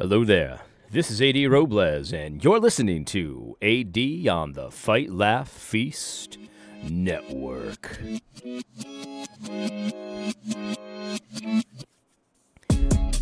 Hello there. This is AD Robles, and you're listening to AD on the Fight Laugh Feast Network.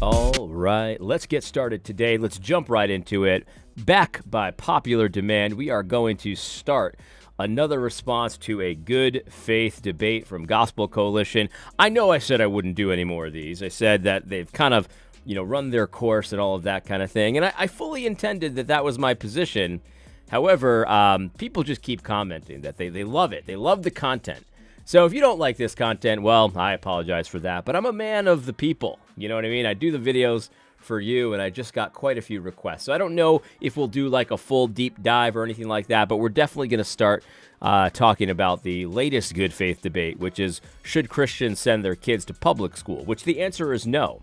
All right, let's get started today. Let's jump right into it. Back by popular demand, we are going to start another response to a good faith debate from Gospel Coalition. I know I said I wouldn't do any more of these. I said that they've kind of, you know, run their course and all of that kind of thing. And I, I fully intended that that was my position. However, um, people just keep commenting that they, they love it. They love the content. So if you don't like this content, well, I apologize for that. But I'm a man of the people. You know what I mean? I do the videos for you, and I just got quite a few requests. So I don't know if we'll do like a full deep dive or anything like that, but we're definitely going to start uh, talking about the latest good faith debate, which is should Christians send their kids to public school? Which the answer is no.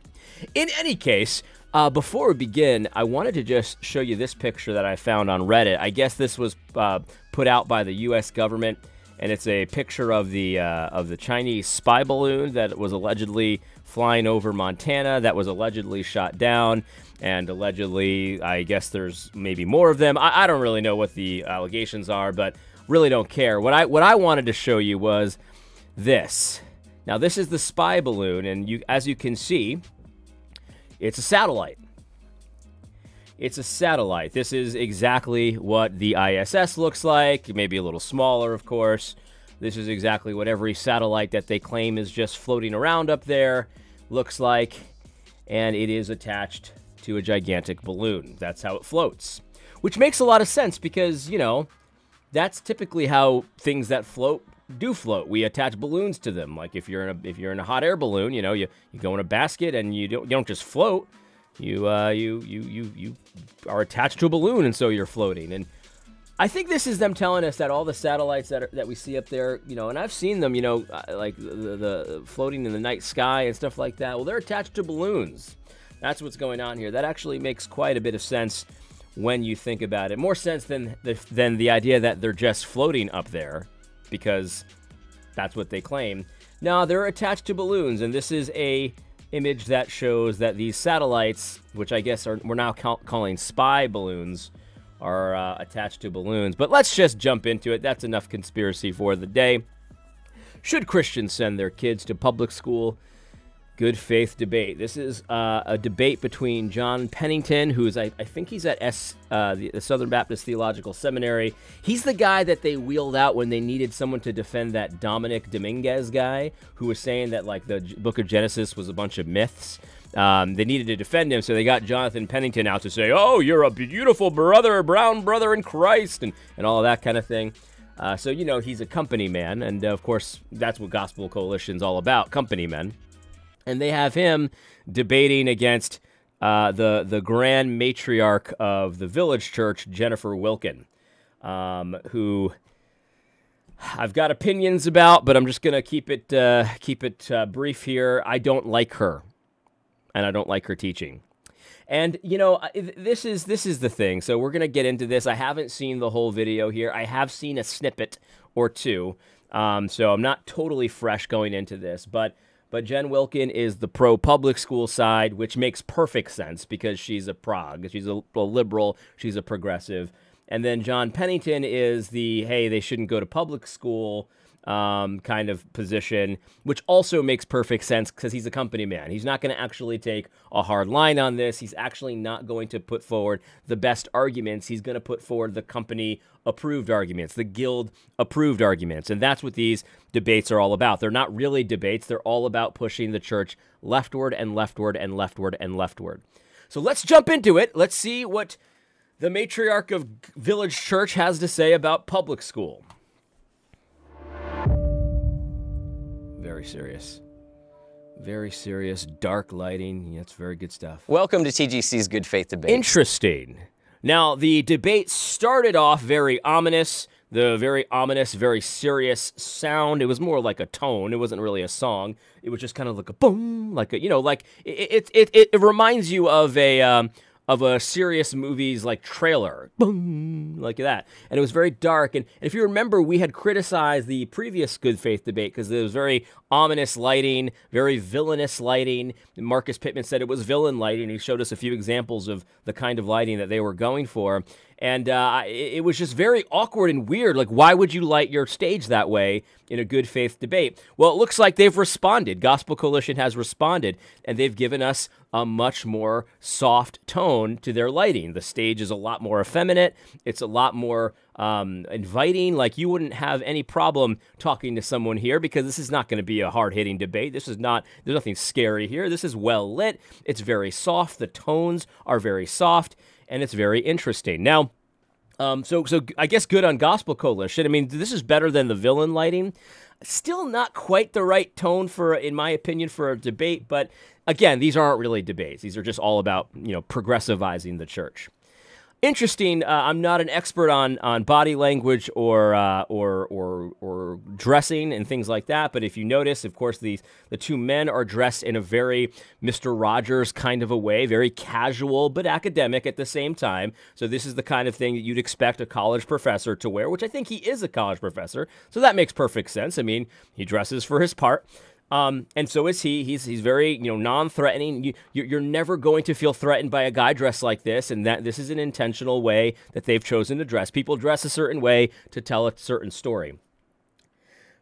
In any case, uh, before we begin, I wanted to just show you this picture that I found on Reddit. I guess this was uh, put out by the U.S. government, and it's a picture of the uh, of the Chinese spy balloon that was allegedly flying over Montana that was allegedly shot down. And allegedly, I guess there's maybe more of them. I, I don't really know what the allegations are, but really don't care. What I what I wanted to show you was this. Now this is the spy balloon, and you as you can see, it's a satellite. It's a satellite. This is exactly what the ISS looks like, maybe a little smaller, of course. This is exactly what every satellite that they claim is just floating around up there looks like, and it is attached to a gigantic balloon. That's how it floats, which makes a lot of sense because, you know, that's typically how things that float do float. We attach balloons to them. Like if you're in a if you're in a hot air balloon, you know, you, you go in a basket and you don't you don't just float. You uh you you you you are attached to a balloon and so you're floating. And I think this is them telling us that all the satellites that are, that we see up there, you know, and I've seen them, you know, uh, like the, the floating in the night sky and stuff like that. Well, they're attached to balloons. That's what's going on here. That actually makes quite a bit of sense when you think about it. More sense than the, than the idea that they're just floating up there, because that's what they claim. Now they're attached to balloons, and this is a image that shows that these satellites, which I guess are we're now ca- calling spy balloons, are uh, attached to balloons. But let's just jump into it. That's enough conspiracy for the day. Should Christians send their kids to public school? Good faith debate. This is uh, a debate between John Pennington, who's I, I think he's at S, uh, the, the, Southern Baptist Theological Seminary. He's the guy that they wheeled out when they needed someone to defend that Dominic Dominguez guy, who was saying that like the Book of Genesis was a bunch of myths. Um, they needed to defend him, so they got Jonathan Pennington out to say, "Oh, you're a beautiful brother, brown brother in Christ," and and all that kind of thing. Uh, so you know he's a company man, and of course that's what Gospel Coalition's all about, company men and they have him debating against uh, the the grand matriarch of the village church, Jennifer Wilkin, um, who I've got opinions about, but I'm just gonna keep it uh, keep it uh, brief here. I don't like her, and I don't like her teaching. And you know, this is this is the thing. So we're gonna get into this. I haven't seen the whole video here. I have seen a snippet or two. Um, so I'm not totally fresh going into this, but but Jen Wilkin is the pro public school side, which makes perfect sense because she's a prog, she's a, a liberal, she's a progressive. And then John Pennington is the hey, they shouldn't go to public school um, kind of position, which also makes perfect sense because he's a company man. He's not going to actually take a hard line on this. He's actually not going to put forward the best arguments. He's going to put forward the company approved arguments, the guild approved arguments. And that's what these debates are all about. They're not really debates, they're all about pushing the church leftward and leftward and leftward and leftward. So let's jump into it. Let's see what the matriarch of Village Church has to say about public school. Very serious. Very serious, dark lighting. Yeah, it's very good stuff. Welcome to TGC's Good Faith Debate. Interesting. Now, the debate started off very ominous. The very ominous, very serious sound. It was more like a tone. It wasn't really a song. It was just kind of like a boom, like a you know, like it it it, it reminds you of a um, of a serious movie's like trailer, boom, like that. And it was very dark. And, and if you remember, we had criticized the previous good faith debate because it was very ominous lighting, very villainous lighting. Marcus Pittman said it was villain lighting. He showed us a few examples of the kind of lighting that they were going for. And uh, it, was just very awkward and weird. Like, why would you light your stage that way in a good faith debate? Well, it looks like they've responded. Gospel Coalition has responded, and they've given us a much more soft tone to their lighting. The stage is a lot more effeminate, it's a lot more um, inviting. Like, you wouldn't have any problem talking to someone here because this is not going to be a hard hitting debate. This is not, there's nothing scary here. This is well lit, it's very soft. The tones are very soft and it's very interesting. Now, um, so so I guess good on Gospel Coalition. I mean, this is better than the villain lighting. Still not quite the right tone for, in my opinion, for a debate. But again, these aren't really debates. These are just all about you know progressivizing the church interesting. Uh, I'm not an expert on on body language or uh, or or or dressing and things like that. But if you notice, of course, these the two men are dressed in a very Mister Rogers kind of a way, very casual but academic at the same time. So this is the kind of thing that you'd expect a college professor to wear, which I think he is a college professor. So that makes perfect sense. I mean, he dresses for his part. Um, and so is he. He's he's very you know non-threatening. You you're never going to feel threatened by a guy dressed like this, and that this is an intentional way that they've chosen to dress. People dress a certain way to tell a certain story.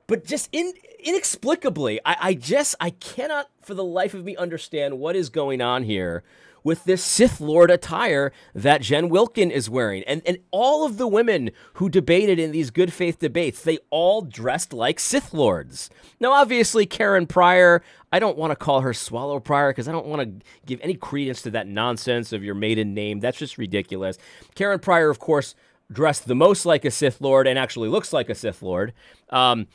But just in, inexplicably, I, I just I cannot for the life of me understand what is going on here with this Sith Lord attire that Jen Wilkin is wearing. And, and all of the women who debated in these good faith debates, they all dressed like Sith Lords. Now, obviously, Karen Prior, I don't want to call her Swallow Prior because I don't want to give any credence to that nonsense of your maiden name. That's just ridiculous. Karen Prior, of course, dressed the most like a Sith Lord and actually looks like a Sith Lord. Um,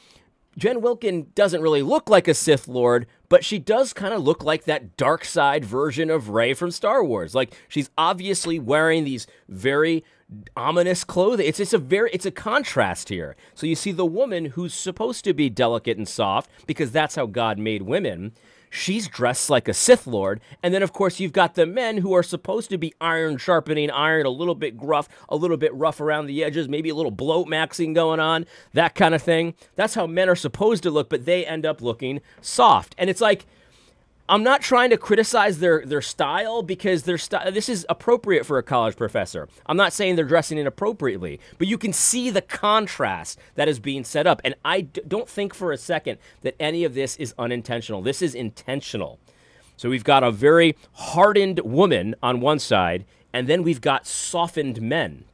Jen Wilkin doesn't really look like a Sith Lord, but she does kind of look like that dark side version of Rey from Star Wars. Like she's obviously wearing these very ominous clothing. It's it's a very it's a contrast here. So you see the woman who's supposed to be delicate and soft because that's how God made women she's dressed like a Sith Lord. And then, of course, you've got the men who are supposed to be iron sharpening iron, a little bit gruff, a little bit rough around the edges, maybe a little bloat maxing going on, that kind of thing. That's how men are supposed to look, but they end up looking soft. And it's like, I'm not trying to criticize their their style because their style this is appropriate for a college professor. I'm not saying they're dressing inappropriately, but you can see the contrast that is being set up and I d- don't think for a second that any of this is unintentional. This is intentional. So we've got a very hardened woman on one side and then we've got softened men.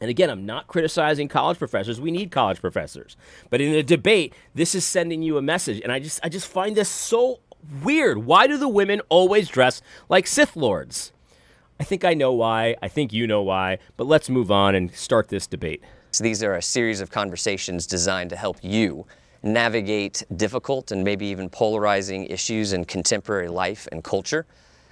And again, I'm not criticizing college professors. We need college professors. But in a debate, this is sending you a message and I just I just find this so weird. Why do the women always dress like Sith Lords? I think I know why. I think you know why. But let's move on and start this debate. So these are a series of conversations designed to help you navigate difficult and maybe even polarizing issues in contemporary life and culture.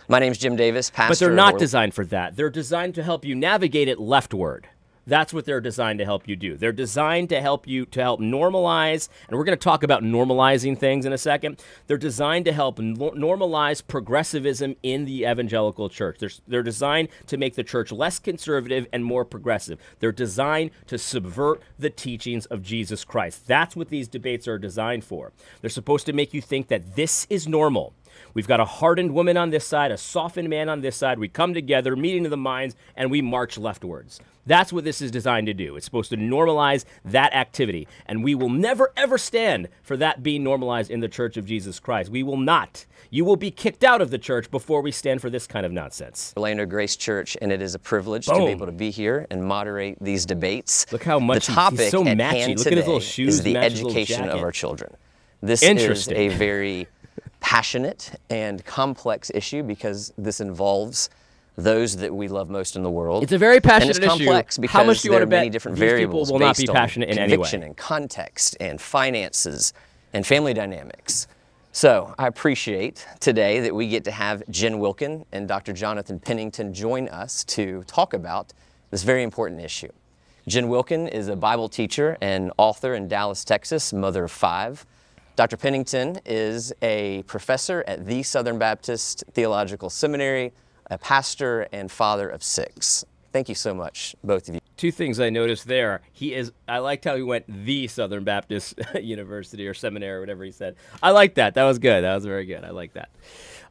My name is Jim Davis, pastor. But they're not designed for that. They're designed to help you navigate it leftward. That's what they're designed to help you do. They're designed to help you to help normalize, and we're going to talk about normalizing things in a second. They're designed to help normalize progressivism in the evangelical church. They're, they're designed to make the church less conservative and more progressive. They're designed to subvert the teachings of Jesus Christ. That's what these debates are designed for. They're supposed to make you think that this is normal. We've got a hardened woman on this side, a softened man on this side. We come together, meeting of the minds, and we march leftwards. That's what this is designed to do. It's supposed to normalize that activity. And we will never, ever stand for that being normalized in the Church of Jesus Christ. We will not. You will be kicked out of the church before we stand for this kind of nonsense. Orlando Grace Church, and it is a privilege Boom. to be able to be here and moderate these debates. Look how much the topic he's so at matchy. Look at his little shoes. Is the education of our children. This is a very passionate and complex issue because this involves those that we love most in the world. It's a very passionate and it's complex issue. Because How much do you want to bet many different these variables people will not be passionate in any way? conviction and context and finances and family dynamics. So I appreciate today that we get to have Jen Wilkin and Dr. Jonathan Pennington join us to talk about this very important issue. Jen Wilkin is a Bible teacher and author in Dallas, Texas, mother of five. Dr. Pennington is a professor at the Southern Baptist Theological Seminary, a pastor and father of six. Thank you so much, both of you. Two things I noticed there. He is. I liked how he went the Southern Baptist University or seminary or whatever he said. I like that. That was good. That was very good. I like that.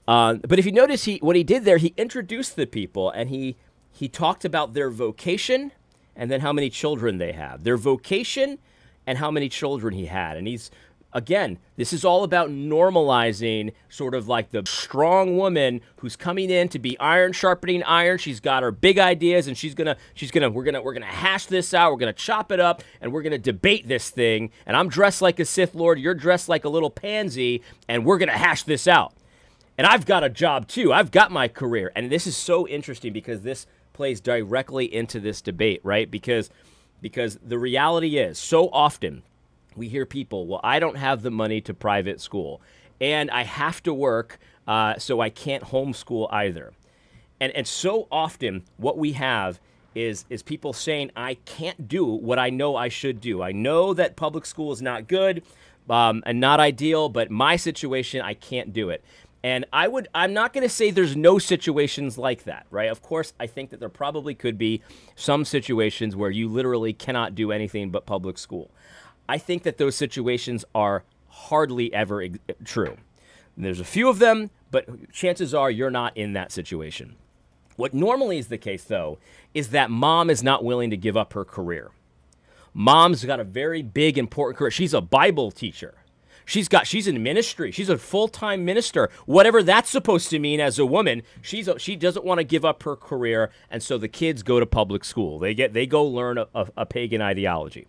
Um, but if you notice, he what he did there, he introduced the people and he he talked about their vocation and then how many children they have. Their vocation and how many children he had. And he's again, this is all about normalizing sort of like the strong woman who's coming in to be iron sharpening iron. She's got her big ideas and she's to she's to we're to we're to hash this out. We're to chop it up and we're to debate this thing. And I'm dressed like a Sith Lord, you're dressed like a little pansy and we're to hash this out. And I've got a job too. I've got my career. And this is so interesting because this plays directly into this debate, right? Because because the reality is so often we hear people, well, I don't have the money to private school, and I have to work, uh, so I can't homeschool either. And, and so often, what we have is, is people saying, I can't do what I know I should do. I know that public school is not good um, and not ideal, but my situation, I can't do it. And I would, I'm not going to say there's no situations like that, right? Of course, I think that there probably could be some situations where you literally cannot do anything but public school. I think that those situations are hardly ever ex- true. There's a few of them, but chances are you're not in that situation. What normally is the case, though, is that mom is not willing to give up her career. Mom's got a very big, important career. She's a Bible teacher. She's got she's in ministry. She's a full-time minister. Whatever that's supposed to mean as a woman, she's a, she doesn't want to give up her career, and so the kids go to public school. They get they go learn a, a, a pagan ideology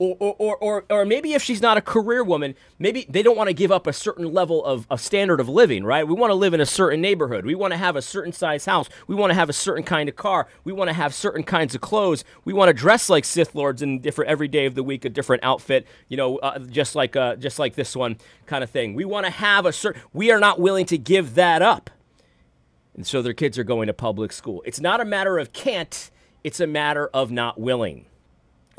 or, or, or, or maybe if she's not a career woman, maybe they don't want to give up a certain level of a standard of living, right? We want to live in a certain neighborhood. We want to have a certain size house. We want to have a certain kind of car. We want to have certain kinds of clothes. We want to dress like Sith lords in different every day of the week, a different outfit, you know, uh, just like uh, just like this one kind of thing. We want to have a certain. We are not willing to give that up, and so their kids are going to public school. It's not a matter of can't. It's a matter of not willing.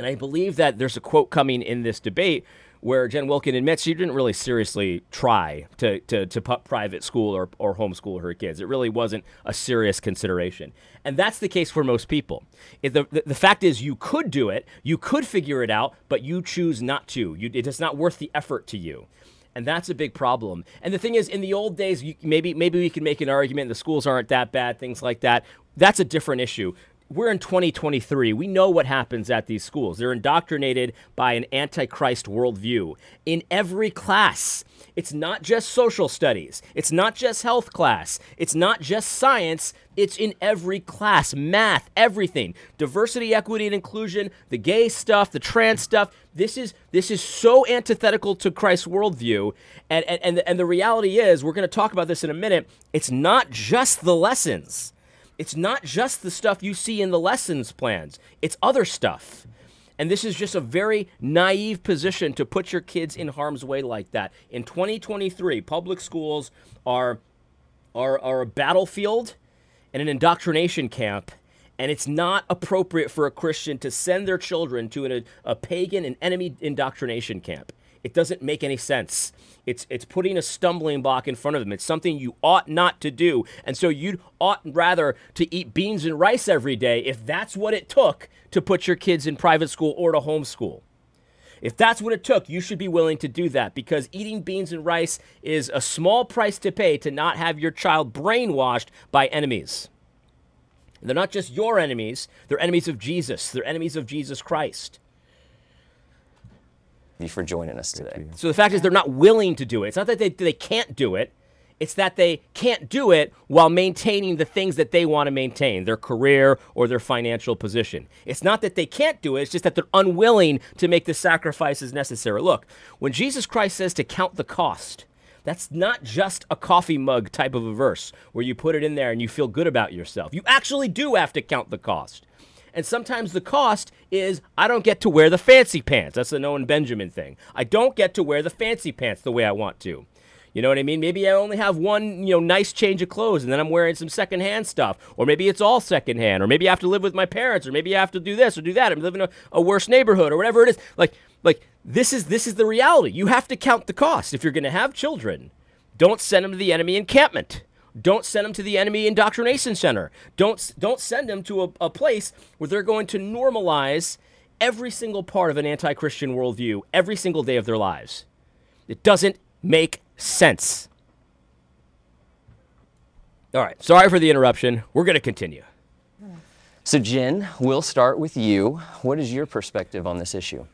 And I believe that there's a quote coming in this debate where Jen Wilkin admits she didn't really seriously try to, to, to put private school or, or homeschool her kids. It really wasn't a serious consideration. And that's the case for most people. The, the, the fact is, you could do it, you could figure it out, but you choose not to. You, it is not worth the effort to you. And that's a big problem. And the thing is, in the old days, you, maybe maybe we can make an argument the schools aren't that bad, things like that. That's a different issue we're in 2023. We know what happens at these schools. They're indoctrinated by an antichrist worldview in every class. It's not just social studies, it's not just health class, it's not just science, it's in every class math, everything. Diversity, equity, and inclusion, the gay stuff, the trans stuff. This is this is so antithetical to Christ's worldview. And, and, and, the, and the reality is, we're going to talk about this in a minute, it's not just the lessons. It's not just the stuff you see in the lessons plans, it's other stuff. And this is just a very naive position to put your kids in harm's way like that. In 2023, public schools are, are, are a battlefield and an indoctrination camp. And it's not appropriate for a Christian to send their children to an, a, a pagan and enemy indoctrination camp. It doesn't make any sense. It's it's putting a stumbling block in front of them. It's something you ought not to do. And so you ought rather to eat beans and rice every day if that's what it took to put your kids in private school or to homeschool. If that's what it took, you should be willing to do that because eating beans and rice is a small price to pay to not have your child brainwashed by enemies. They're not just your enemies, they're enemies of Jesus, they're enemies of Jesus Christ you for joining us today. So the fact is, they're not willing to do it. It's not that they, they can't do it. It's that they can't do it while maintaining the things that they want to maintain, their career or their financial position. It's not that they can't do it, it's just that they're unwilling to make the sacrifices necessary. Look, when Jesus Christ says to count the cost, that's not just a coffee mug type of a verse where you put it in there and you feel good about yourself. You actually do have to count the cost. And sometimes the cost is I don't get to wear the fancy pants. That's the Owen Benjamin thing. I don't get to wear the fancy pants the way I want to. You know what I mean? Maybe I only have one, you know, nice change of clothes and then I'm wearing some secondhand stuff. Or maybe it's all secondhand. Or maybe I have to live with my parents. Or maybe I have to do this or do that. I'm living in a, a worse neighborhood or whatever it is. Like, like this is this is the reality. You have to count the cost if you're gonna have children. Don't send them to the enemy encampment. Don't send them to the enemy indoctrination center. Don't don't send them to a, a place where they're going to normalize every single part of an anti-Christian worldview every single day of their lives. It doesn't make sense. All right, sorry for the interruption. We're going to continue. So, Jen, we'll start with you. What is your perspective on this issue?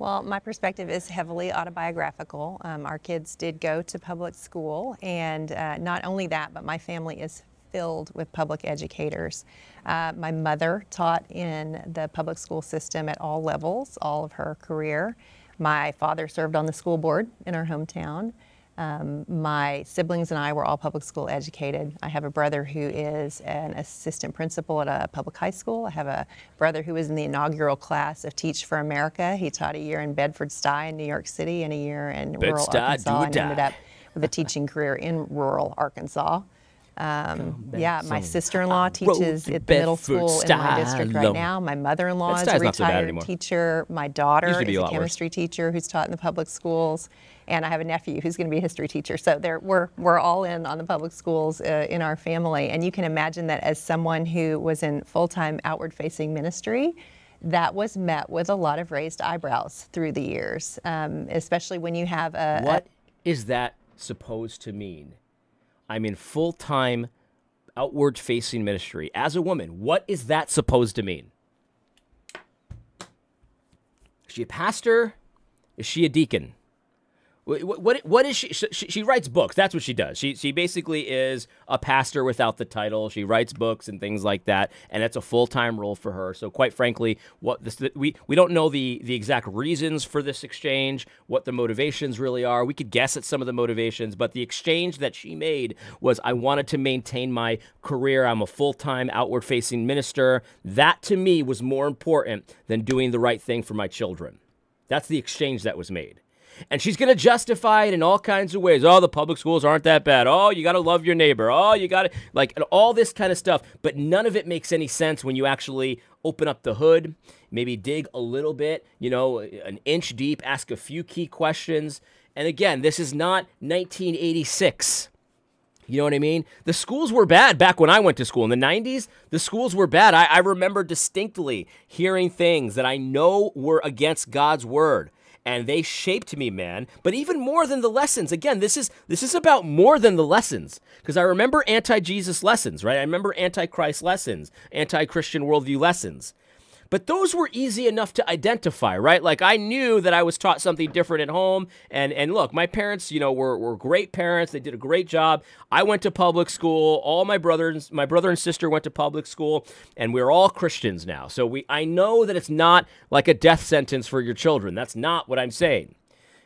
Well, my perspective is heavily autobiographical. Um, our kids did go to public school, and uh, not only that, but my family is filled with public educators. Uh, my mother taught in the public school system at all levels, all of her career. My father served on the school board in our hometown. Um, my siblings and I were all public school educated. I have a brother who is an assistant principal at a public high school. I have a brother who was in the inaugural class of Teach for America. He taught a year in Bedford-Stuy in New York City and a year in rural Bed-Stuy, Arkansas and ended up with a teaching career in rural Arkansas. Um, yeah, my sister-in-law teaches at the middle school in my district right now. My mother-in-law is a so retired anymore. teacher. My daughter Used to be is a lot worse. chemistry teacher who's taught in the public schools, and I have a nephew who's going to be a history teacher. So there, we're we're all in on the public schools uh, in our family, and you can imagine that as someone who was in full-time outward-facing ministry. That was met with a lot of raised eyebrows through the years, um, especially when you have a, a What is that supposed to mean? I'm in full time outward facing ministry as a woman. What is that supposed to mean? Is she a pastor? Is she a deacon? What, what, what is she, she? She writes books. That's what she does. She, she basically is a pastor without the title. She writes books and things like that, and it's a full time role for her. So, quite frankly, what this, we we don't know the the exact reasons for this exchange, what the motivations really are. We could guess at some of the motivations, but the exchange that she made was, I wanted to maintain my career. I'm a full time outward facing minister. That to me was more important than doing the right thing for my children. That's the exchange that was made. And she's going to justify it in all kinds of ways. Oh, the public schools aren't that bad. Oh, you got to love your neighbor. Oh, you got to, like, all this kind of stuff. But none of it makes any sense when you actually open up the hood, maybe dig a little bit, you know, an inch deep, ask a few key questions. And again, this is not 1986. You know what I mean? The schools were bad back when I went to school. In the 90s, the schools were bad. I, I remember distinctly hearing things that I know were against God's word. And they shaped me, man. But even more than the lessons. Again, this is this is about more than the lessons. Because I remember anti-Jesus lessons, right? I remember anti-Christ lessons, anti-Christian worldview lessons. But those were easy enough to identify, right? Like I knew that I was taught something different at home. And and look, my parents, you know, were, were great parents. They did a great job. I went to public school. All my brothers, my brother and sister went to public school, and we're all Christians now. So we I know that it's not like a death sentence for your children. That's not what I'm saying.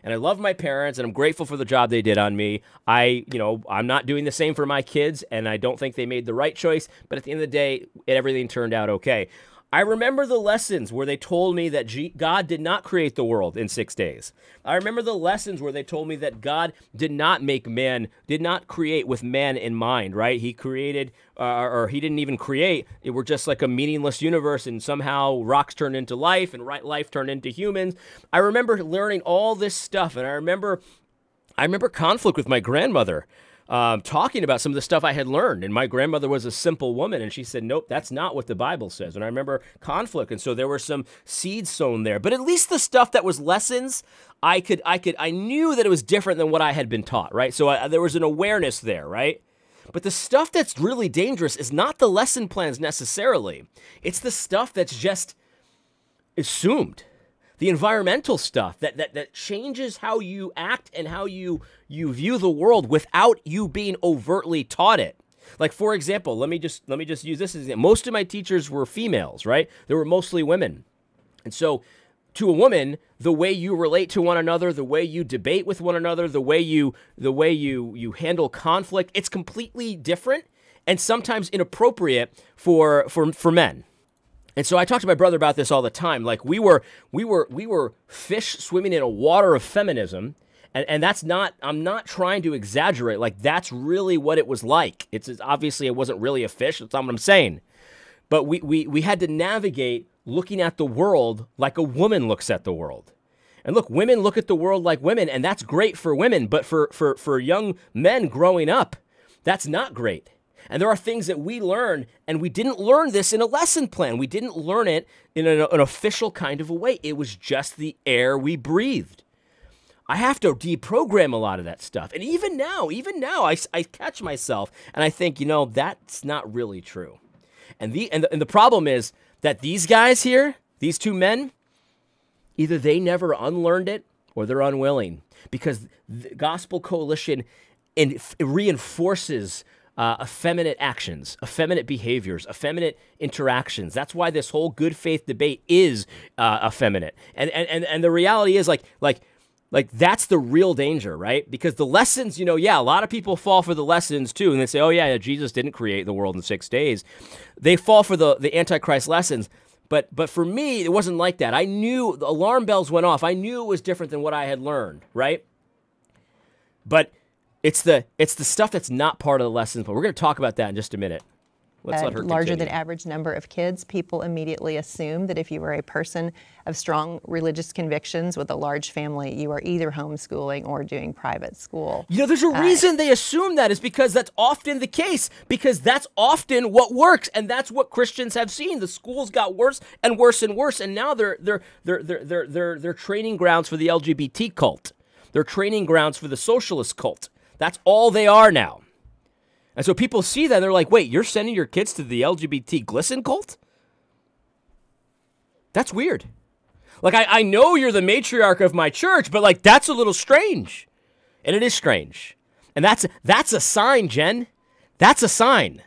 And I love my parents and I'm grateful for the job they did on me. I, you know, I'm not doing the same for my kids and I don't think they made the right choice, but at the end of the day, everything turned out okay. I remember the lessons where they told me that G- God did not create the world in six days. I remember the lessons where they told me that God did not make man, did not create with man in mind, right? He created, uh, or he didn't even create. It were just like a meaningless universe, and somehow rocks turned into life, and right life turned into humans. I remember learning all this stuff, and I remember I remember conflict with my grandmother, um, talking about some of the stuff I had learned. And my grandmother was a simple woman, and she said, "Nope, that's not what the Bible says." And I remember conflict, and so there were some seeds sown there. But at least the stuff that was lessons, I could, I could, I knew that it was different than what I had been taught, right? So I, there was an awareness there, right? But the stuff that's really dangerous is not the lesson plans necessarily. It's the stuff that's just assumed the environmental stuff that, that that changes how you act and how you you view the world without you being overtly taught it. Like for example let me just let me just use this as most of my teachers were females right? They were mostly women. And so to a woman the way you relate to one another the way you debate with one another the way you the way you you handle conflict it's completely different and sometimes inappropriate for for for men and so I talk to my brother about this all the time. Like we were, we were, we were fish swimming in a water of feminism, and and that's not. I'm not trying to exaggerate. Like that's really what it was like. It's it's- obviously it wasn't really a fish. That's not what I'm saying. But we we we had to navigate looking at the world like a woman looks at the world. And look, women look at the world like women, and that's great for women. But for for for young men growing up, That's not great. And there are things that we learn, and we didn't learn this in a lesson plan. We didn't learn it in an, an official kind of a way. It was just the air we breathed. I have to deprogram a lot of that stuff. And even now, even now, I, I catch myself and I think, you know, that's not really true. And the, and the, and the problem is that these guys here, these two men, either they never unlearned it or they're unwilling because the Gospel Coalition in, reinforces uh, effeminate actions, effeminate behaviors, effeminate interactions. That's why this whole good faith debate is uh, effeminate. And, and and and the reality is like like like that's the real danger, right? Because the lessons, you know, yeah, a lot of people fall for the lessons too, and they say, "Oh yeah, Jesus didn't create the world in six days." They fall for the the antichrist lessons. But but for me, it wasn't like that. I knew the alarm bells went off. I knew it was different than what I had learned, right? But it's the it's the stuff that's not part of the lessons. But we're going to talk about that in just a minute. Let's let her larger than average number of kids, people immediately assume that if you were a person of strong religious convictions with a large family, you are either homeschooling or doing private school. You know, there's a uh, reason they assume that is because that's often the case, because that's often what works, and that's what Christians have seen. The schools got worse and worse and worse, and now they're they're they're they're they're they're, they're training grounds for the LGBT cult. They're training grounds for the socialist cult. That's all they are now. And so people see that and they're like, wait, you're sending your kids to the LGBT glisten cult? That's weird. Like, I, I know you're the matriarch of my church, but like, that's a little strange. And it is strange. And that's, that's a sign, Jen. That's a sign.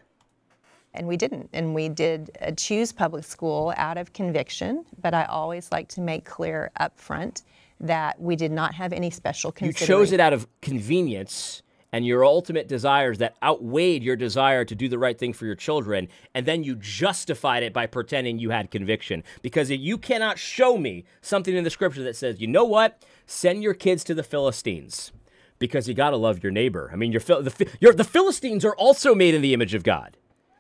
And we didn't. And we did uh, choose public school out of conviction, but I always like to make clear up front that we did not have any special. You chose it out of convenience and your ultimate desires that outweighed your desire to do the right thing for your children, and then you justified it by pretending you had conviction. Because you cannot show me something in the scripture that says, you know what? Send your kids to the Philistines because you got to love your neighbor. I mean, your, the, the Philistines are also made in the image of God.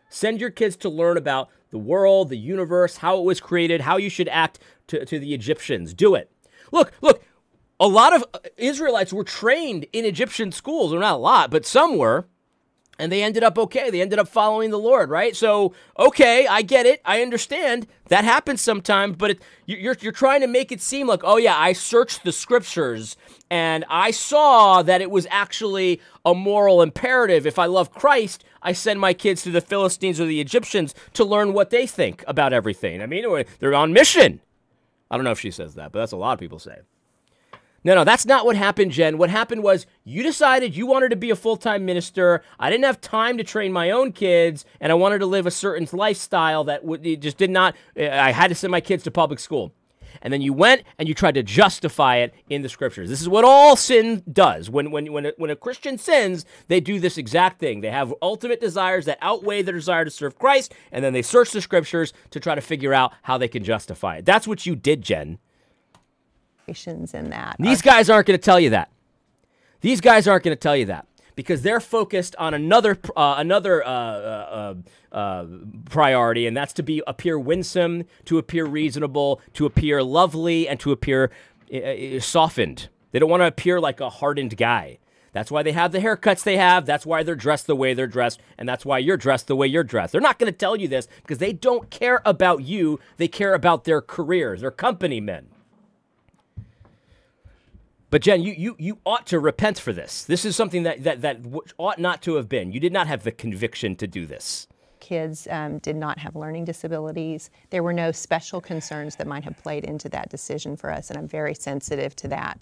Send your kids to learn about the world, the universe, how it was created, how you should act to, to the Egyptians. Do it. Look, look, a lot of Israelites were trained in Egyptian schools, or not a lot, but some were, and they ended up okay. They ended up following the Lord, right? So, okay, I get it. I understand that happens sometimes, but it, you're you're trying to make it seem like, oh yeah, I searched the scriptures and I saw that it was actually a moral imperative. If I love Christ, I send my kids to the Philistines or the Egyptians to learn what they think about everything. I mean, they're on mission. I don't know if she says that, but that's a lot of people say. No, no, that's not what happened, Jen. What happened was you decided you wanted to be a full time minister. I didn't have time to train my own kids, and I wanted to live a certain lifestyle that just did not, I had to send my kids to public school. And then you went and you tried to justify it in the scriptures. This is what all sin does. When, when, when, a, when a Christian sins, they do this exact thing. They have ultimate desires that outweigh their desire to serve Christ, and then they search the scriptures to try to figure out how they can justify it. That's what you did, Jen in that. These guys aren't going to tell you that. These guys aren't going to tell you that because they're focused on another uh, another uh, uh, uh, uh, priority, and that's to be appear winsome, to appear reasonable, to appear lovely, and to appear uh, softened. They don't want to appear like a hardened guy. That's why they have the haircuts they have. That's why they're dressed the way they're dressed. And that's why you're dressed the way you're dressed. They're not going to tell you this because they don't care about you. They care about their careers. They're company men. But Jen, you, you, you ought to repent for this. This is something that, that, that ought not to have been. You did not have the conviction to do this. Kids um, did not have learning disabilities. There were no special concerns that might have played into that decision for us, and I'm very sensitive to that.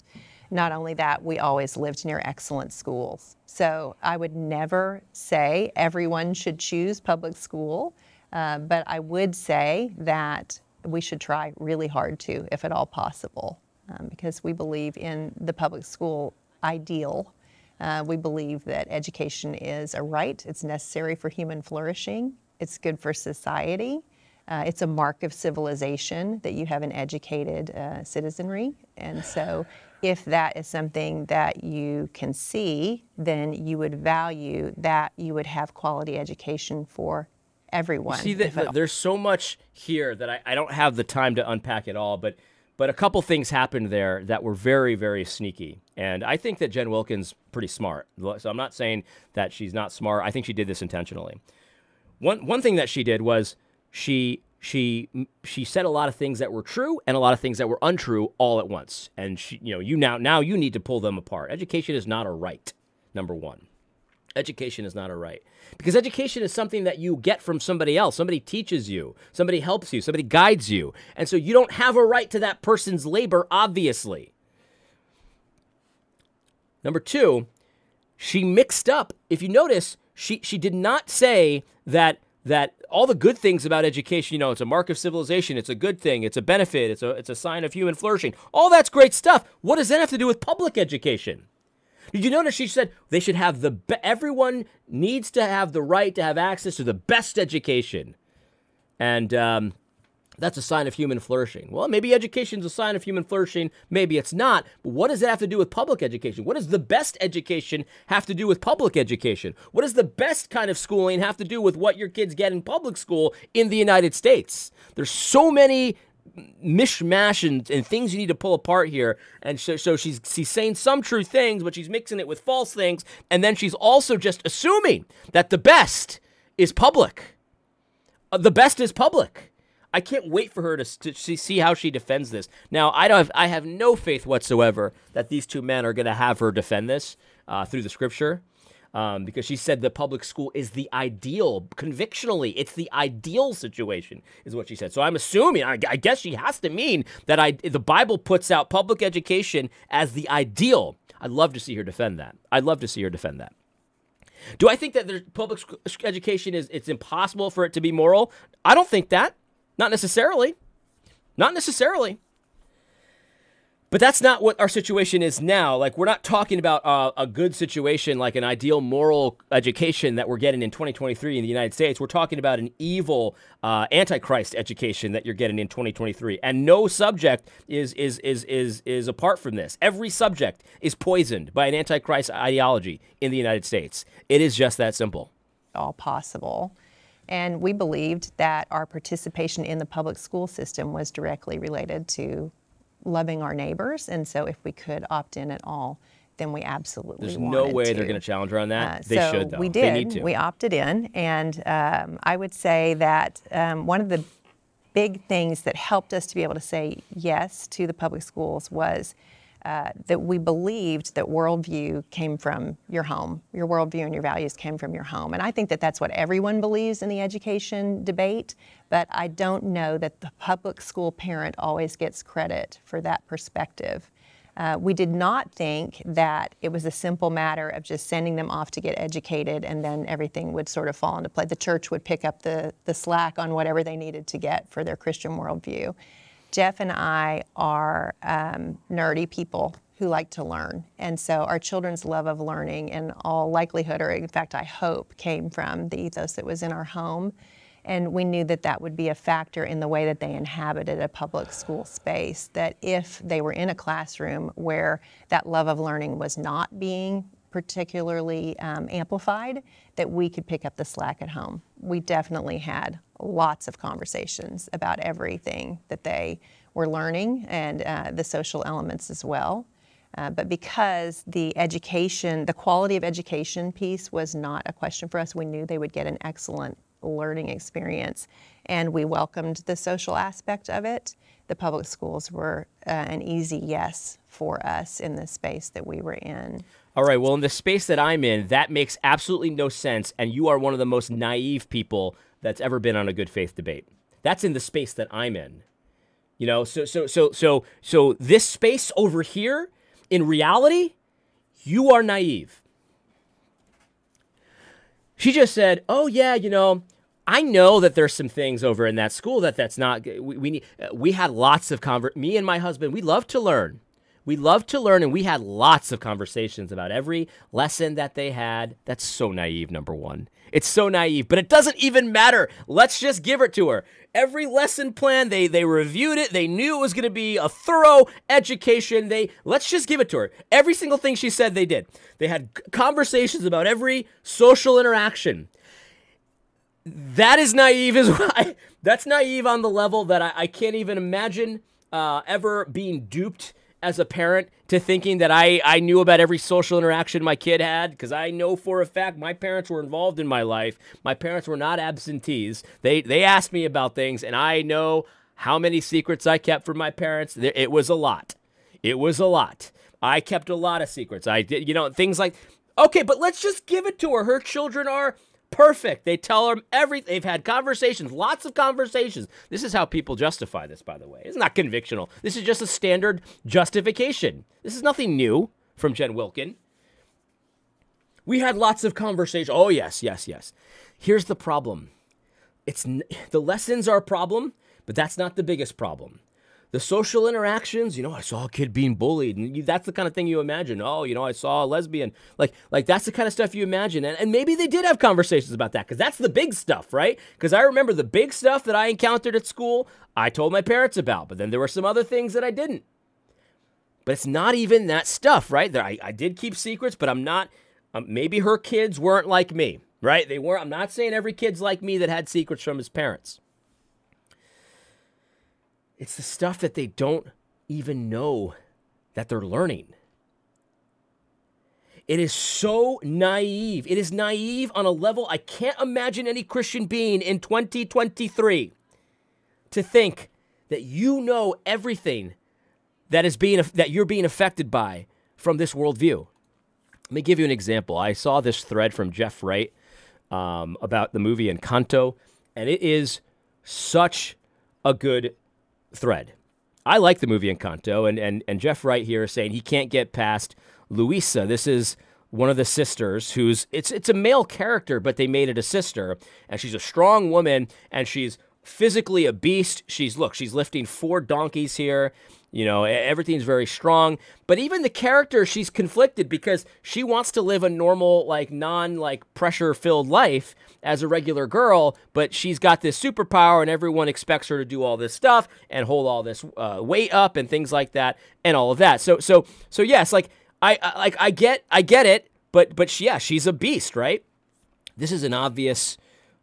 Not only that, we always lived near excellent schools. So I would never say everyone should choose public school, uh, but I would say that we should try really hard to, if at all possible um, because we believe in the public school ideal. Uh, we believe that education is a right, it's necessary for human flourishing, it's good for society. Uh, it's a mark of civilization that you have an educated uh, citizenry. And so, if that is something that you can see, then you would value that you would have quality education for everyone. You see, that, there's so much here that I, I don't have the time to unpack it all, but But a couple things happened there that were very, very sneaky. And I think that Jen Wilkins pretty smart. So I'm not saying that she's not smart. I think she did this intentionally. One one thing that she did was she she she said a lot of things that were true and a lot of things that were untrue all at once. And she, you know, you now now you need to pull them apart. Education is not a right. Number 1. Education is not a right. Because education is something that you get from somebody else. Somebody teaches you, somebody helps you, somebody guides you. And so you don't have a right to that person's labor, obviously. Number two, she mixed up. If you notice, she, she did not say that that all the good things about education, you know, it's a mark of civilization, it's a good thing, it's a benefit, it's a it's a sign of human flourishing. All that's great stuff. What does that have to do with public education? Did you notice she said they should have the be- everyone needs to have the right to have access to the best education, and um, that's a sign of human flourishing. Well, maybe education is a sign of human flourishing, maybe it's not. But what does that have to do with public education? What does the best education have to do with public education? What does the best kind of schooling have to do with what your kids get in public school in the United States? There's so many mishmash and, and things you need to pull apart here. And so, so she's she's saying some true things, but she's mixing it with false things. And then she's also just assuming that the best is public. Uh, the best is public. I can't wait for her to, to see how she defends this. Now, I don't. Have, I have no faith whatsoever that these two men are going to have her defend this uh, through the scripture um, because she said the public school is the ideal, convictionally, it's the ideal situation, is what she said. So I'm assuming, I, I guess she has to mean that I, the Bible puts out public education as the ideal. I'd love to see her defend that. I'd love to see her defend that. Do I think that the public education is it's impossible for it to be moral? I don't think that. Not necessarily. Not necessarily. But that's not what our situation is now. Like, we're not talking about uh, a good situation, like an ideal moral education that we're getting in 2023 in the United States. We're talking about an evil uh, antichrist education that you're getting in 2023. And no subject is, is, is, is, is apart from this. Every subject is poisoned by an antichrist ideology in the United States. It is just that simple. All possible. And we believed that our participation in the public school system was directly related to loving our neighbors. And so if we could opt in at all, then we absolutely would. There's no way to. they're going to challenge her on that. Uh, they so should, though. We did. We opted in. And um, I would say that um, one of the big things that helped us to be able to say yes to the public schools was uh, that we believed that worldview came from your home. Your worldview and your values came from your home. And I think that that's what everyone believes in the education debate, but I don't know that the public school parent always gets credit for that perspective. Uh, we did not think that it was a simple matter of just sending them off to get educated and then everything would sort of fall into place. The church would pick up the, the slack on whatever they needed to get for their Christian worldview. Jeff and I are um, nerdy people who like to learn. And so our children's love of learning, in all likelihood, or in fact, I hope, came from the ethos that was in our home. And we knew that that would be a factor in the way that they inhabited a public school space. That if they were in a classroom where that love of learning was not being particularly um, amplified, that we could pick up the slack at home. We definitely had lots of conversations about everything that they were learning and uh, the social elements as well. Uh, but because the education, the quality of education piece was not a question for us, we knew they would get an excellent learning experience. And we welcomed the social aspect of it. The public schools were uh, an easy yes for us in the space that we were in. All right. Well, in the space that I'm in, that makes absolutely no sense. And you are one of the most naive people that's ever been on a good faith debate. That's in the space that I'm in. You know, so so so so so this space over here, in reality, you are naive. She just said, "Oh yeah, you know, I know that there's some things over in that school that that's not we we, need, uh, we had lots of conver- me and my husband, we love to learn. We love to learn, and we had lots of conversations about every lesson that they had. That's so naive, number one. It's so naive, but it doesn't even matter. Let's just give it to her. Every lesson plan, they they reviewed it. They knew it was going to be a thorough education. They let's just give it to her. Every single thing she said, they did. They had conversations about every social interaction. That is naive as well. That's naive on the level that I, I can't even imagine uh, ever being duped as a parent to thinking that I, I knew about every social interaction my kid had because I know for a fact my parents were involved in my life. My parents were not absentees. They they asked me about things and I know how many secrets I kept from my parents. It was a lot. It was a lot. I kept a lot of secrets. I did, you know, things like okay, but let's just give it to her. Her children are perfect. They tell her everything. They've had conversations, lots of conversations. This is how people justify this, by the way. It's not convictional. This is just a standard justification. This is nothing new from Jen Wilkin. We had lots of conversation. Oh yes, yes, yes. Here's the problem. It's the lessons are a problem, but that's not the biggest problem the social interactions, you know, I saw a kid being bullied, and that's the kind of thing you imagine. Oh, you know, I saw a lesbian. Like, like that's the kind of stuff you imagine. And, and maybe they did have conversations about that because that's the big stuff, right? Because I remember the big stuff that I encountered at school, I told my parents about, but then there were some other things that I didn't. But it's not even that stuff, right? There, I, I did keep secrets, but I'm not. Um, maybe her kids weren't like me, right? They weren't. I'm not saying every kid's like me that had secrets from his parents. It's the stuff that they don't even know that they're learning. It is so naive. It is naive on a level I can't imagine any Christian being in 2023 to think that you know everything that is being that you're being affected by from this worldview. Let me give you an example. I saw this thread from Jeff Wright um, about the movie Encanto, and it is such a good thread. I like the movie Encanto, and, and, and Jeff Wright here is saying he can't get past Luisa. This is one of the sisters who's it's it's a male character, but they made it a sister, and she's a strong woman, and she's physically a beast. She's look, she's lifting four donkeys here. You know, everything's very strong. But even the character, she's conflicted because she wants to live a normal, like, non like pressure filled life as a regular girl, but she's got this superpower and everyone expects her to do all this stuff and hold all this uh, weight up and things like that and all of that. So, so, so yes, like, I, I like, I get, I get it, but, but she, yeah, she's a beast, right? This is an obvious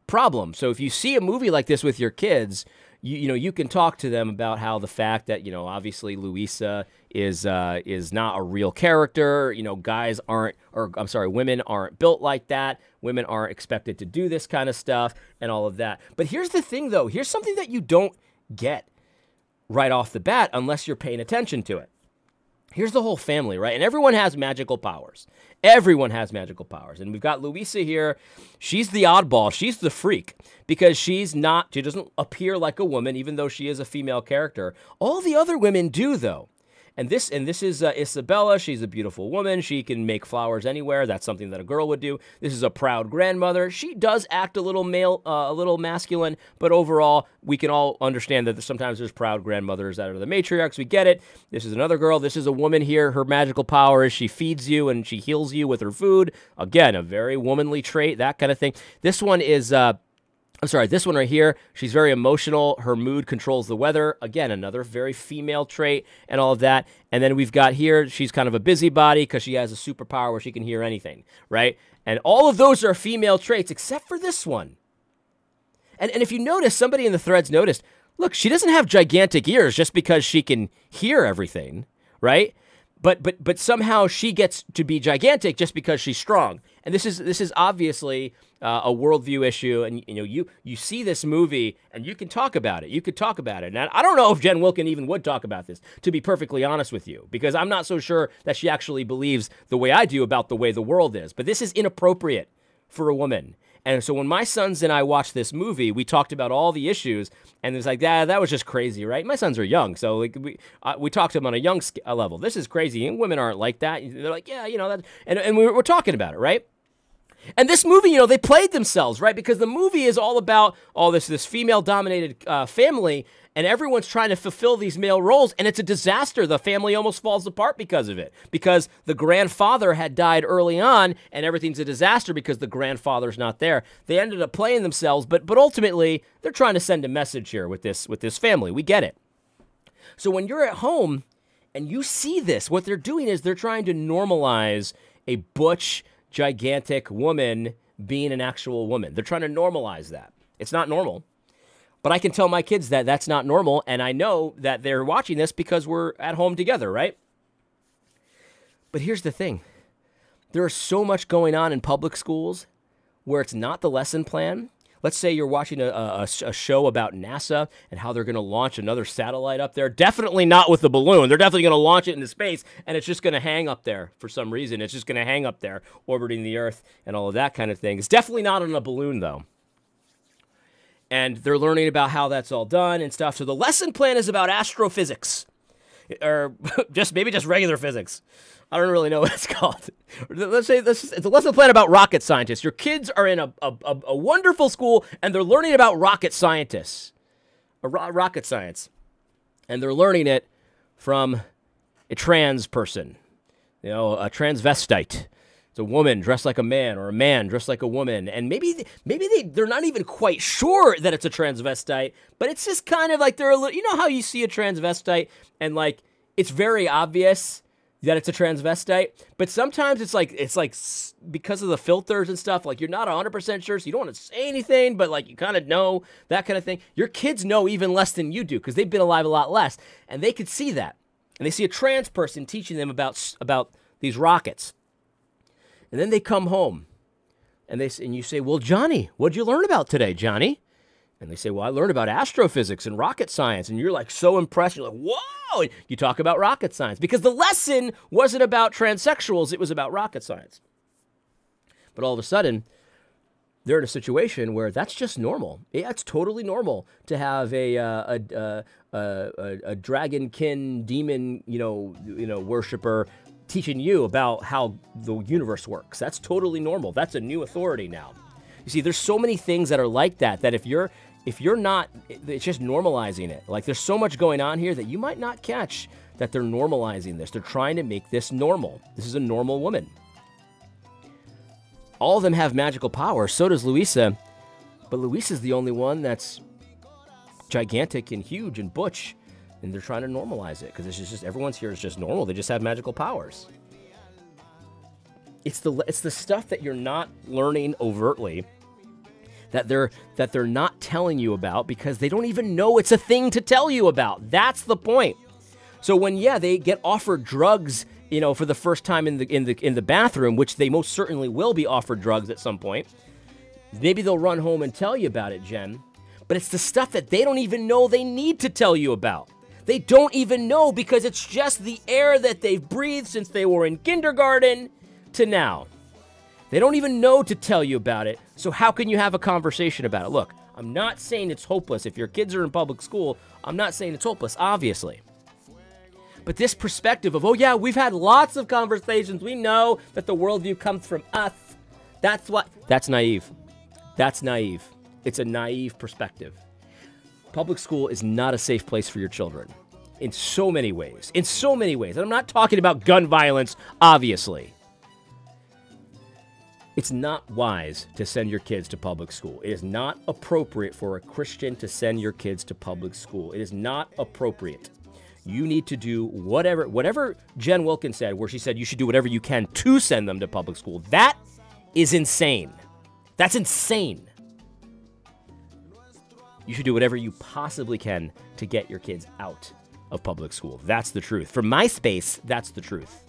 problem. So if you see a movie like this with your kids, you, you know you can talk to them about how the fact that you know obviously Luisa is uh, is not a real character. You know, guys aren't, or I'm sorry, women aren't built like that. Women aren't expected to do this kind of stuff and all of that. But here's the thing, though. Here's something that you don't get right off the bat unless you're paying attention to it. Here's the whole family, right? And everyone has magical powers. Everyone has magical powers. And we've got Luisa here. She's the oddball. She's the freak because she's not, she doesn't appear like a woman, even though she is a female character. All the other women do, though. And this and this is uh, Isabela. She's a beautiful woman. She can make flowers anywhere. That's something that a girl would do. This is a proud grandmother. She does act a little male, uh, a little masculine, but overall, we can all understand that sometimes there's proud grandmothers that are the matriarchs. We get it. This is another girl. This is a woman here. Her magical power is she feeds you and she heals you with her food. Again, a very womanly trait, that kind of thing. This one is. Uh, I'm sorry, this one right here, she's very emotional. Her mood controls the weather. Again, another very female trait and all of that. And then we've got here, she's kind of a busybody because she has a superpower where she can hear anything, right? And all of those are female traits except for this one. And, and if you notice, somebody in the threads noticed, look, she doesn't have gigantic ears just because she can hear everything, right? But but but somehow she gets to be gigantic just because she's strong. And this is this is obviously uh, a worldview issue. And you know you you see this movie and you can talk about it. You could talk about it. And I don't know if Jen Wilkin even would talk about this. To be perfectly honest with you, because I'm not so sure that she actually believes the way I do about the way the world is. But this is inappropriate for a woman. And so when my sons and I watched this movie, we talked about all the issues, and it's like, that that was just crazy, right? My sons are young, so like we uh, we talked to them on a young level. This is crazy, and women aren't like that. They're like, yeah, you know that, and and we we're talking about it, right? And this movie, you know, they played themselves, right? Because the movie is all about all this this female dominated uh, family, and everyone's trying to fulfill these male roles, and it's a disaster. The family almost falls apart because of it, because the grandfather had died early on, and everything's a disaster because the grandfather's not there. They ended up playing themselves, but but ultimately they're trying to send a message here with this with this family. We get it. So when you're at home and you see this, what they're doing is they're trying to normalize a butch, gigantic woman being an actual woman. They're trying to normalize that. It's not normal. But I can tell my kids that that's not normal, and I know that they're watching this because we're at home together, right? But here's the thing there is so much going on in public schools where it's not the lesson plan. Let's say you're watching a, a, a show about NASA and how they're going to launch another satellite up there. Definitely not with the balloon. They're definitely going to launch it into space and it's just going to hang up there for some reason. It's just going to hang up there, orbiting the Earth and all of that kind of thing. It's definitely not on a balloon, though. And they're learning about how that's all done and stuff. So the lesson plan is about astrophysics or just maybe just regular physics. I don't really know what it's called. Let's say this it's a lesson plan about rocket scientists. Your kids are in a, a, a wonderful school and they're learning about rocket scientists, ro- rocket science, and they're learning it from a trans person, you know, a transvestite. It's a woman dressed like a man or a man dressed like a woman. And maybe maybe they, they're not even quite sure that it's a transvestite, but it's just kind of like they're a little, you know how you see a transvestite and like it's very obvious that it's a transvestite, but sometimes it's like it's like because of the filters and stuff, like you're not 100% sure, so you don't want to say anything, but like you kind of know that kind of thing. Your kids know even less than you do because they've been alive a lot less, and they could see that. And they see a trans person teaching them about about these rockets. And then they come home and they and you say, "Well, Johnny, what'd you learn about today, Johnny?" And they say, "Well, I learned about astrophysics and rocket science." And you're like so impressed. You're like, "Whoa!" You talk about rocket science because the lesson wasn't about transsexuals; it was about rocket science. But all of a sudden, they're in a situation where that's just normal. Yeah, it's totally normal to have a uh, a, uh, a, a, a dragonkin demon, you know, you know, worshiper teaching you about how the universe works. That's totally normal. That's a new authority now. You see, there's so many things that are like that that if you're if you're not it's just normalizing it. Like there's so much going on here that you might not catch that they're normalizing this. They're trying to make this normal. This is a normal woman. All of them have magical power. So does Luisa. But Luisa's the only one that's gigantic and huge and butch and they're trying to normalize it because it's just everyone's here is just normal. They just have magical powers. It's the it's the stuff that you're not learning overtly that they're that they're not telling you about because they don't even know it's a thing to tell you about. That's the point. So when yeah, they get offered drugs, you know, for the first time in the in the in the bathroom, which they most certainly will be offered drugs at some point. Maybe they'll run home and tell you about it, Jen. But it's the stuff that they don't even know they need to tell you about. They don't even know because it's just the air that they've breathed since they were in kindergarten to now. They don't even know to tell you about it, so how can you have a conversation about it? Look, I'm not saying it's hopeless. If your kids are in public school, I'm not saying it's hopeless, obviously. But this perspective of, oh, yeah, we've had lots of conversations. We know that the worldview comes from us. That's what. That's naive. That's naive. It's a naive perspective. Public school is not a safe place for your children in so many ways. In so many ways. And I'm not talking about gun violence, obviously. It's not wise to send your kids to public school. It is not appropriate for a Christian to send your kids to public school. It is not appropriate. You need to do whatever whatever Jen Wilkins said where she said you should do whatever you can to send them to public school. That is insane. That's insane. You should do whatever you possibly can to get your kids out of public school. That's the truth. From my space, that's the truth.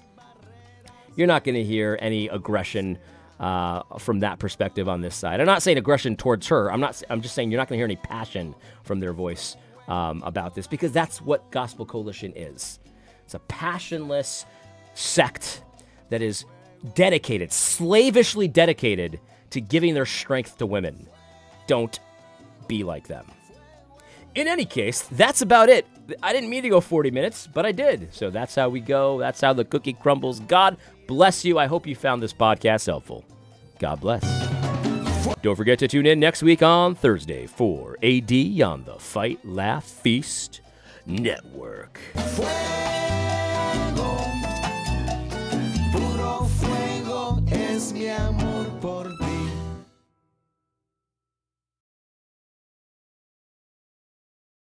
You're not going to hear any aggression uh, from that perspective on this side. I'm not saying aggression towards her. I'm not. I'm just saying you're not going to hear any passion from their voice um, about this because that's what Gospel Coalition is. It's a passionless sect that is dedicated, slavishly dedicated to giving their strength to women. Don't be like them. In any case, that's about it. I didn't mean to go 40 minutes, but I did. So that's how we go. That's how the cookie crumbles. God bless you. I hope you found this podcast helpful. God bless. Don't forget to tune in next week on Thursday for AD on the Fight Laugh Feast Network.